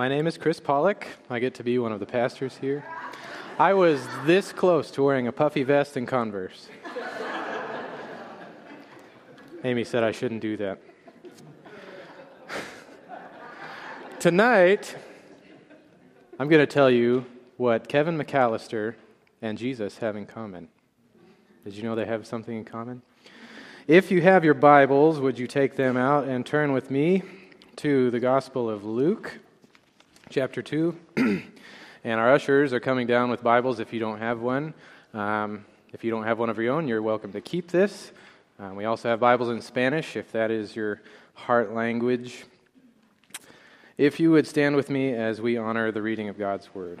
My name is Chris Pollock. I get to be one of the pastors here. I was this close to wearing a puffy vest and Converse. Amy said I shouldn't do that. Tonight, I'm going to tell you what Kevin McAllister and Jesus have in common. Did you know they have something in common? If you have your Bibles, would you take them out and turn with me to the Gospel of Luke, chapter 2? and our ushers are coming down with Bibles if you don't have one. Um, if you don't have one of your own, you're welcome to keep this. Um, we also have Bibles in Spanish if that is your heart language. If you would stand with me as we honor the reading of God's Word.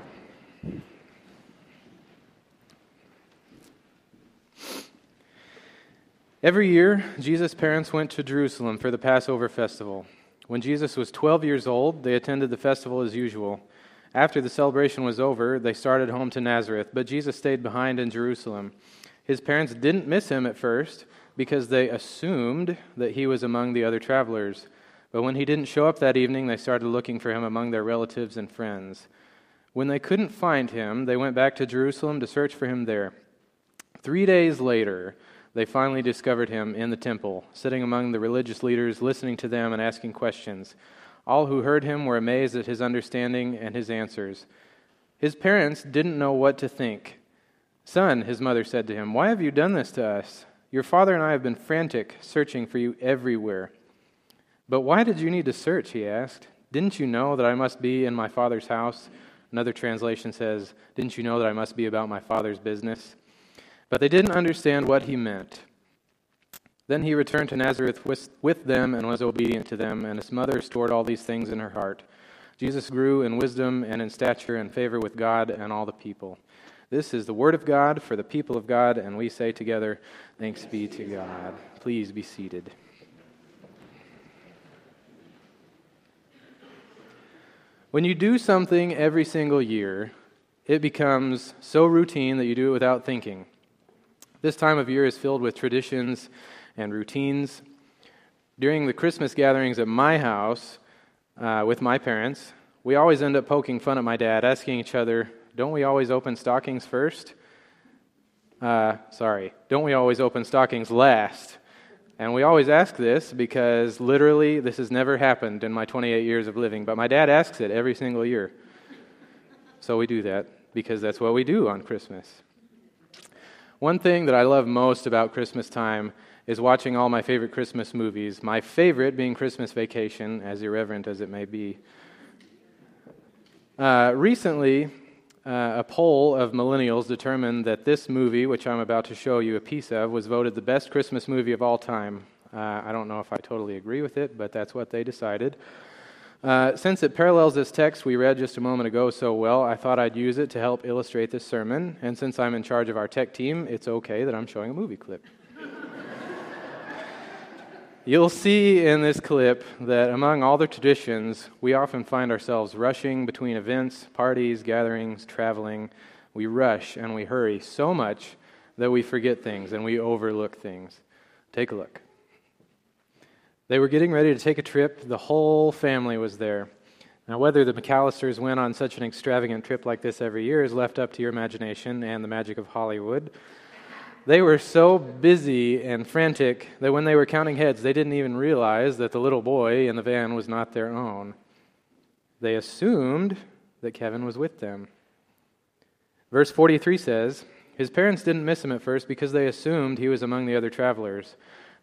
Every year, Jesus' parents went to Jerusalem for the Passover festival. When Jesus was 12 years old, they attended the festival as usual. After the celebration was over, they started home to Nazareth, but Jesus stayed behind in Jerusalem. His parents didn't miss him at first because they assumed that he was among the other travelers. But when he didn't show up that evening, they started looking for him among their relatives and friends. When they couldn't find him, they went back to Jerusalem to search for him there. Three days later, they finally discovered him in the temple, sitting among the religious leaders, listening to them and asking questions. All who heard him were amazed at his understanding and his answers. His parents didn't know what to think. Son, his mother said to him, Why have you done this to us? Your father and I have been frantic, searching for you everywhere. But why did you need to search? He asked. Didn't you know that I must be in my father's house? Another translation says, Didn't you know that I must be about my father's business? But they didn't understand what he meant. Then he returned to Nazareth with them and was obedient to them, and his mother stored all these things in her heart. Jesus grew in wisdom and in stature and favor with God and all the people. This is the word of God for the people of God, and we say together, Thanks be to God. Please be seated. When you do something every single year, it becomes so routine that you do it without thinking. This time of year is filled with traditions and routines. During the Christmas gatherings at my house uh, with my parents, we always end up poking fun at my dad, asking each other, Don't we always open stockings first? Uh, sorry, don't we always open stockings last? And we always ask this because literally this has never happened in my 28 years of living, but my dad asks it every single year. So we do that because that's what we do on Christmas. One thing that I love most about Christmas time is watching all my favorite Christmas movies, my favorite being Christmas Vacation, as irreverent as it may be. Uh, recently, uh, a poll of millennials determined that this movie, which I'm about to show you a piece of, was voted the best Christmas movie of all time. Uh, I don't know if I totally agree with it, but that's what they decided. Uh, since it parallels this text we read just a moment ago so well, I thought I'd use it to help illustrate this sermon. And since I'm in charge of our tech team, it's okay that I'm showing a movie clip. You'll see in this clip that among all the traditions, we often find ourselves rushing between events, parties, gatherings, traveling. We rush and we hurry so much that we forget things and we overlook things. Take a look. They were getting ready to take a trip. The whole family was there. Now, whether the McAllisters went on such an extravagant trip like this every year is left up to your imagination and the magic of Hollywood. They were so busy and frantic that when they were counting heads, they didn't even realize that the little boy in the van was not their own. They assumed that Kevin was with them. Verse 43 says, His parents didn't miss him at first because they assumed he was among the other travelers.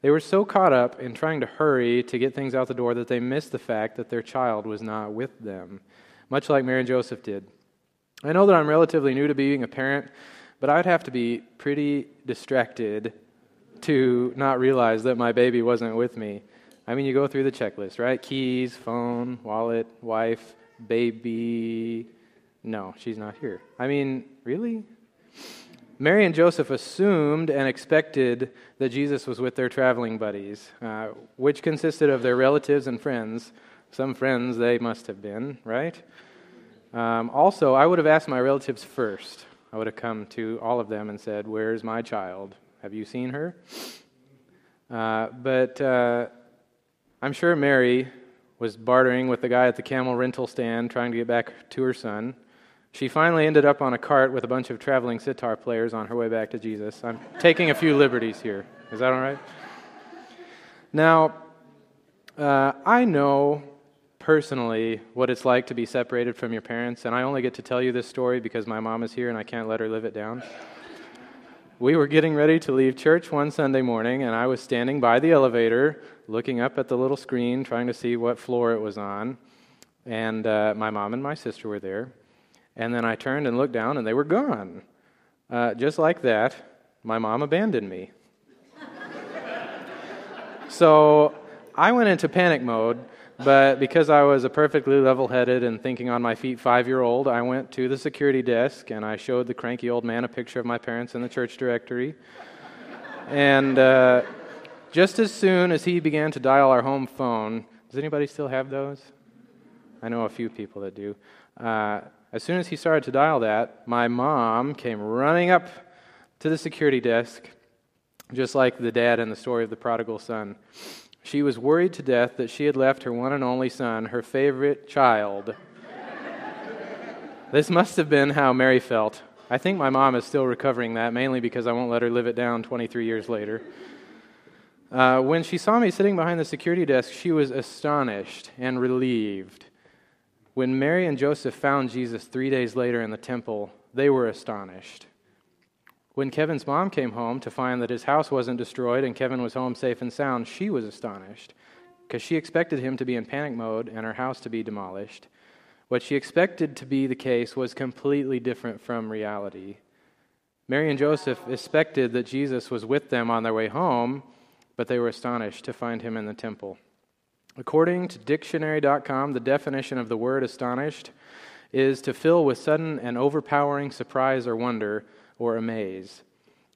They were so caught up in trying to hurry to get things out the door that they missed the fact that their child was not with them, much like Mary and Joseph did. I know that I'm relatively new to being a parent, but I'd have to be pretty distracted to not realize that my baby wasn't with me. I mean, you go through the checklist, right? Keys, phone, wallet, wife, baby. No, she's not here. I mean, really? Mary and Joseph assumed and expected that Jesus was with their traveling buddies, uh, which consisted of their relatives and friends. Some friends they must have been, right? Um, also, I would have asked my relatives first. I would have come to all of them and said, Where's my child? Have you seen her? Uh, but uh, I'm sure Mary was bartering with the guy at the camel rental stand trying to get back to her son. She finally ended up on a cart with a bunch of traveling sitar players on her way back to Jesus. I'm taking a few liberties here. Is that all right? Now, uh, I know personally what it's like to be separated from your parents, and I only get to tell you this story because my mom is here and I can't let her live it down. We were getting ready to leave church one Sunday morning, and I was standing by the elevator looking up at the little screen, trying to see what floor it was on. And uh, my mom and my sister were there. And then I turned and looked down, and they were gone. Uh, just like that, my mom abandoned me. so I went into panic mode but because I was a perfectly level headed and thinking on my feet five year old, I went to the security desk and I showed the cranky old man a picture of my parents in the church directory. and uh, just as soon as he began to dial our home phone, does anybody still have those? I know a few people that do. Uh, as soon as he started to dial that, my mom came running up to the security desk, just like the dad in the story of the prodigal son. She was worried to death that she had left her one and only son, her favorite child. this must have been how Mary felt. I think my mom is still recovering that, mainly because I won't let her live it down 23 years later. Uh, when she saw me sitting behind the security desk, she was astonished and relieved. When Mary and Joseph found Jesus three days later in the temple, they were astonished. When Kevin's mom came home to find that his house wasn't destroyed and Kevin was home safe and sound, she was astonished because she expected him to be in panic mode and her house to be demolished. What she expected to be the case was completely different from reality. Mary and Joseph expected that Jesus was with them on their way home, but they were astonished to find him in the temple. According to dictionary.com, the definition of the word astonished is to fill with sudden and overpowering surprise or wonder or amaze.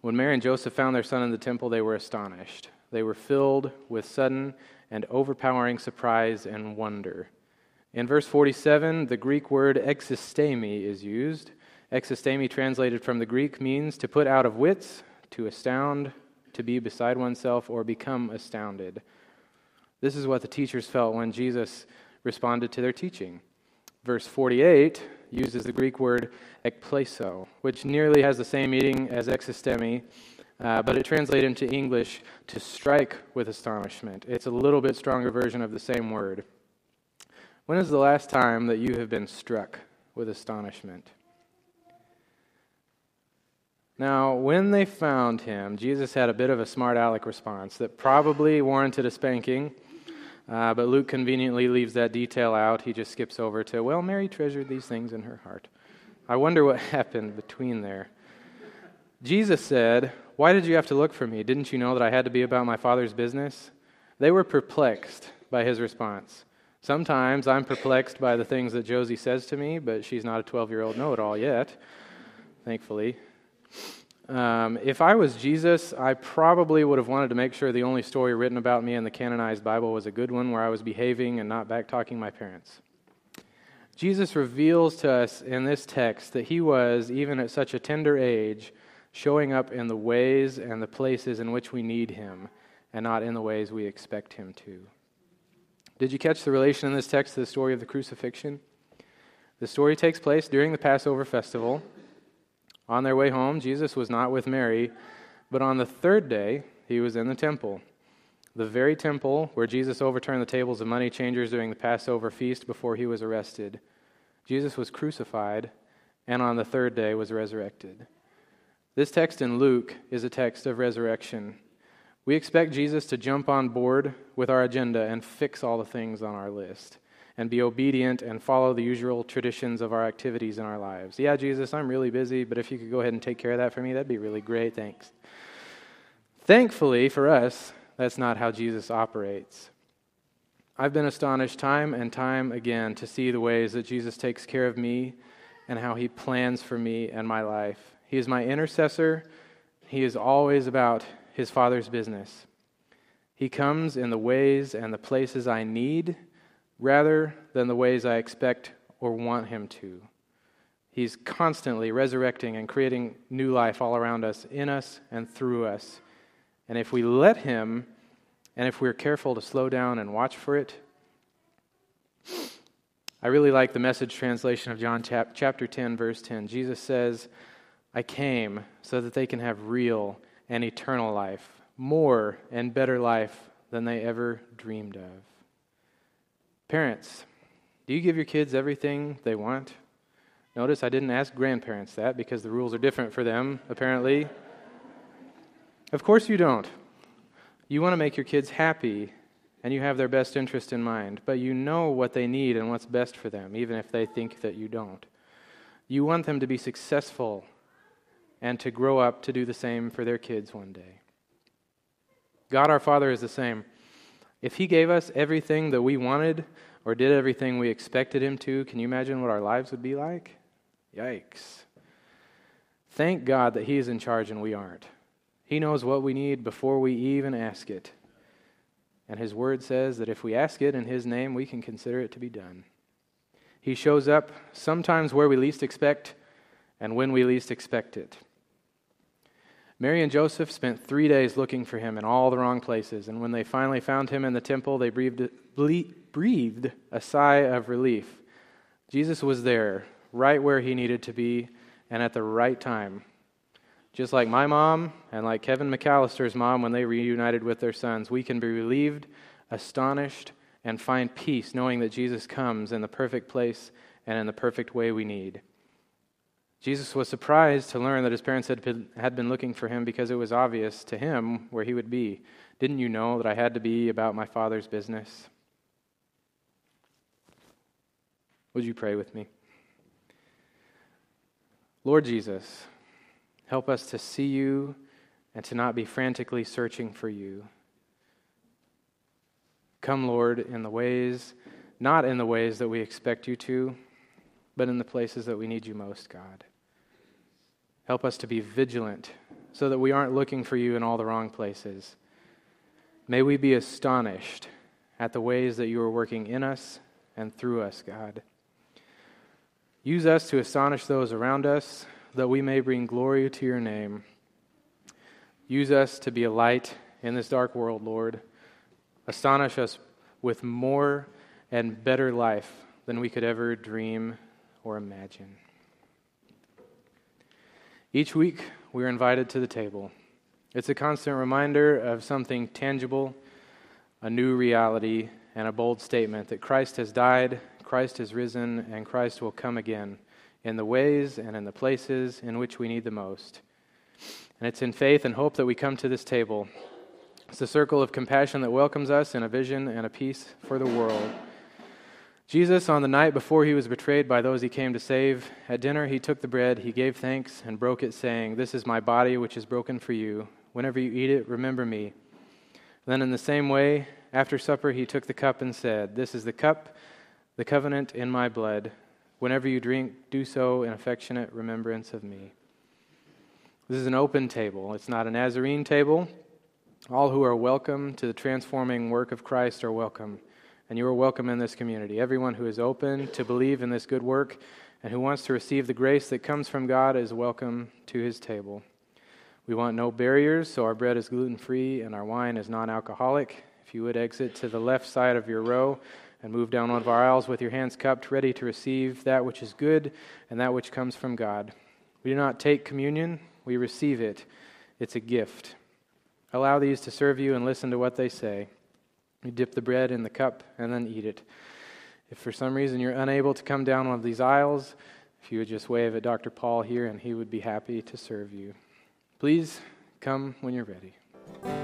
When Mary and Joseph found their son in the temple, they were astonished. They were filled with sudden and overpowering surprise and wonder. In verse 47, the Greek word existemi is used. Existemi, translated from the Greek, means to put out of wits, to astound, to be beside oneself, or become astounded. This is what the teachers felt when Jesus responded to their teaching. Verse 48 uses the Greek word ekplesso, which nearly has the same meaning as existemi, uh, but it translates into English to strike with astonishment. It's a little bit stronger version of the same word. When is the last time that you have been struck with astonishment? Now, when they found him, Jesus had a bit of a smart aleck response that probably warranted a spanking. Uh, but Luke conveniently leaves that detail out. He just skips over to, well, Mary treasured these things in her heart. I wonder what happened between there. Jesus said, Why did you have to look for me? Didn't you know that I had to be about my Father's business? They were perplexed by his response. Sometimes I'm perplexed by the things that Josie says to me, but she's not a 12 year old know it all yet, thankfully. Um, if I was Jesus, I probably would have wanted to make sure the only story written about me in the canonized Bible was a good one where I was behaving and not backtalking my parents. Jesus reveals to us in this text that he was, even at such a tender age, showing up in the ways and the places in which we need him and not in the ways we expect him to. Did you catch the relation in this text to the story of the crucifixion? The story takes place during the Passover festival. On their way home, Jesus was not with Mary, but on the third day, he was in the temple. The very temple where Jesus overturned the tables of money changers during the Passover feast before he was arrested. Jesus was crucified and on the third day was resurrected. This text in Luke is a text of resurrection. We expect Jesus to jump on board with our agenda and fix all the things on our list and be obedient and follow the usual traditions of our activities in our lives. Yeah, Jesus, I'm really busy, but if you could go ahead and take care of that for me, that'd be really great. Thanks. Thankfully for us, that's not how Jesus operates. I've been astonished time and time again to see the ways that Jesus takes care of me and how he plans for me and my life. He is my intercessor. He is always about his Father's business. He comes in the ways and the places I need rather than the ways I expect or want Him to. He's constantly resurrecting and creating new life all around us, in us, and through us. And if we let Him, and if we're careful to slow down and watch for it, I really like the message translation of John chapter 10, verse 10. Jesus says, I came so that they can have real and eternal life, more and better life than they ever dreamed of. Parents, do you give your kids everything they want? Notice I didn't ask grandparents that because the rules are different for them, apparently. Of course you don't. You want to make your kids happy and you have their best interest in mind, but you know what they need and what's best for them, even if they think that you don't. You want them to be successful and to grow up to do the same for their kids one day. God our Father is the same. If He gave us everything that we wanted or did everything we expected Him to, can you imagine what our lives would be like? Yikes. Thank God that He is in charge and we aren't. He knows what we need before we even ask it. And his word says that if we ask it in his name, we can consider it to be done. He shows up sometimes where we least expect and when we least expect it. Mary and Joseph spent three days looking for him in all the wrong places, and when they finally found him in the temple, they breathed, breathed a sigh of relief. Jesus was there, right where he needed to be, and at the right time. Just like my mom and like Kevin McAllister's mom when they reunited with their sons, we can be relieved, astonished, and find peace knowing that Jesus comes in the perfect place and in the perfect way we need. Jesus was surprised to learn that his parents had been, had been looking for him because it was obvious to him where he would be. Didn't you know that I had to be about my father's business? Would you pray with me? Lord Jesus, Help us to see you and to not be frantically searching for you. Come, Lord, in the ways, not in the ways that we expect you to, but in the places that we need you most, God. Help us to be vigilant so that we aren't looking for you in all the wrong places. May we be astonished at the ways that you are working in us and through us, God. Use us to astonish those around us that we may bring glory to your name. Use us to be a light in this dark world, Lord. Astonish us with more and better life than we could ever dream or imagine. Each week, we are invited to the table. It's a constant reminder of something tangible, a new reality, and a bold statement that Christ has died, Christ has risen, and Christ will come again in the ways and in the places in which we need the most. And it's in faith and hope that we come to this table. It's a circle of compassion that welcomes us in a vision and a peace for the world. Jesus, on the night before he was betrayed by those he came to save, at dinner he took the bread, he gave thanks, and broke it, saying, This is my body, which is broken for you. Whenever you eat it, remember me. Then, in the same way, after supper, he took the cup and said, This is the cup, the covenant in my blood. Whenever you drink, do so in affectionate remembrance of me. This is an open table, it's not a Nazarene table. All who are welcome to the transforming work of Christ are welcome, and you are welcome in this community. Everyone who is open to believe in this good work and who wants to receive the grace that comes from God is welcome to his table. We want no barriers, so our bread is gluten free and our wine is non alcoholic. If you would exit to the left side of your row, and move down one of our aisles with your hands cupped, ready to receive that which is good and that which comes from God. We do not take communion, we receive it. It's a gift. Allow these to serve you and listen to what they say. You dip the bread in the cup and then eat it. If for some reason you're unable to come down one of these aisles, if you would just wave at Dr. Paul here and he would be happy to serve you. Please come when you're ready.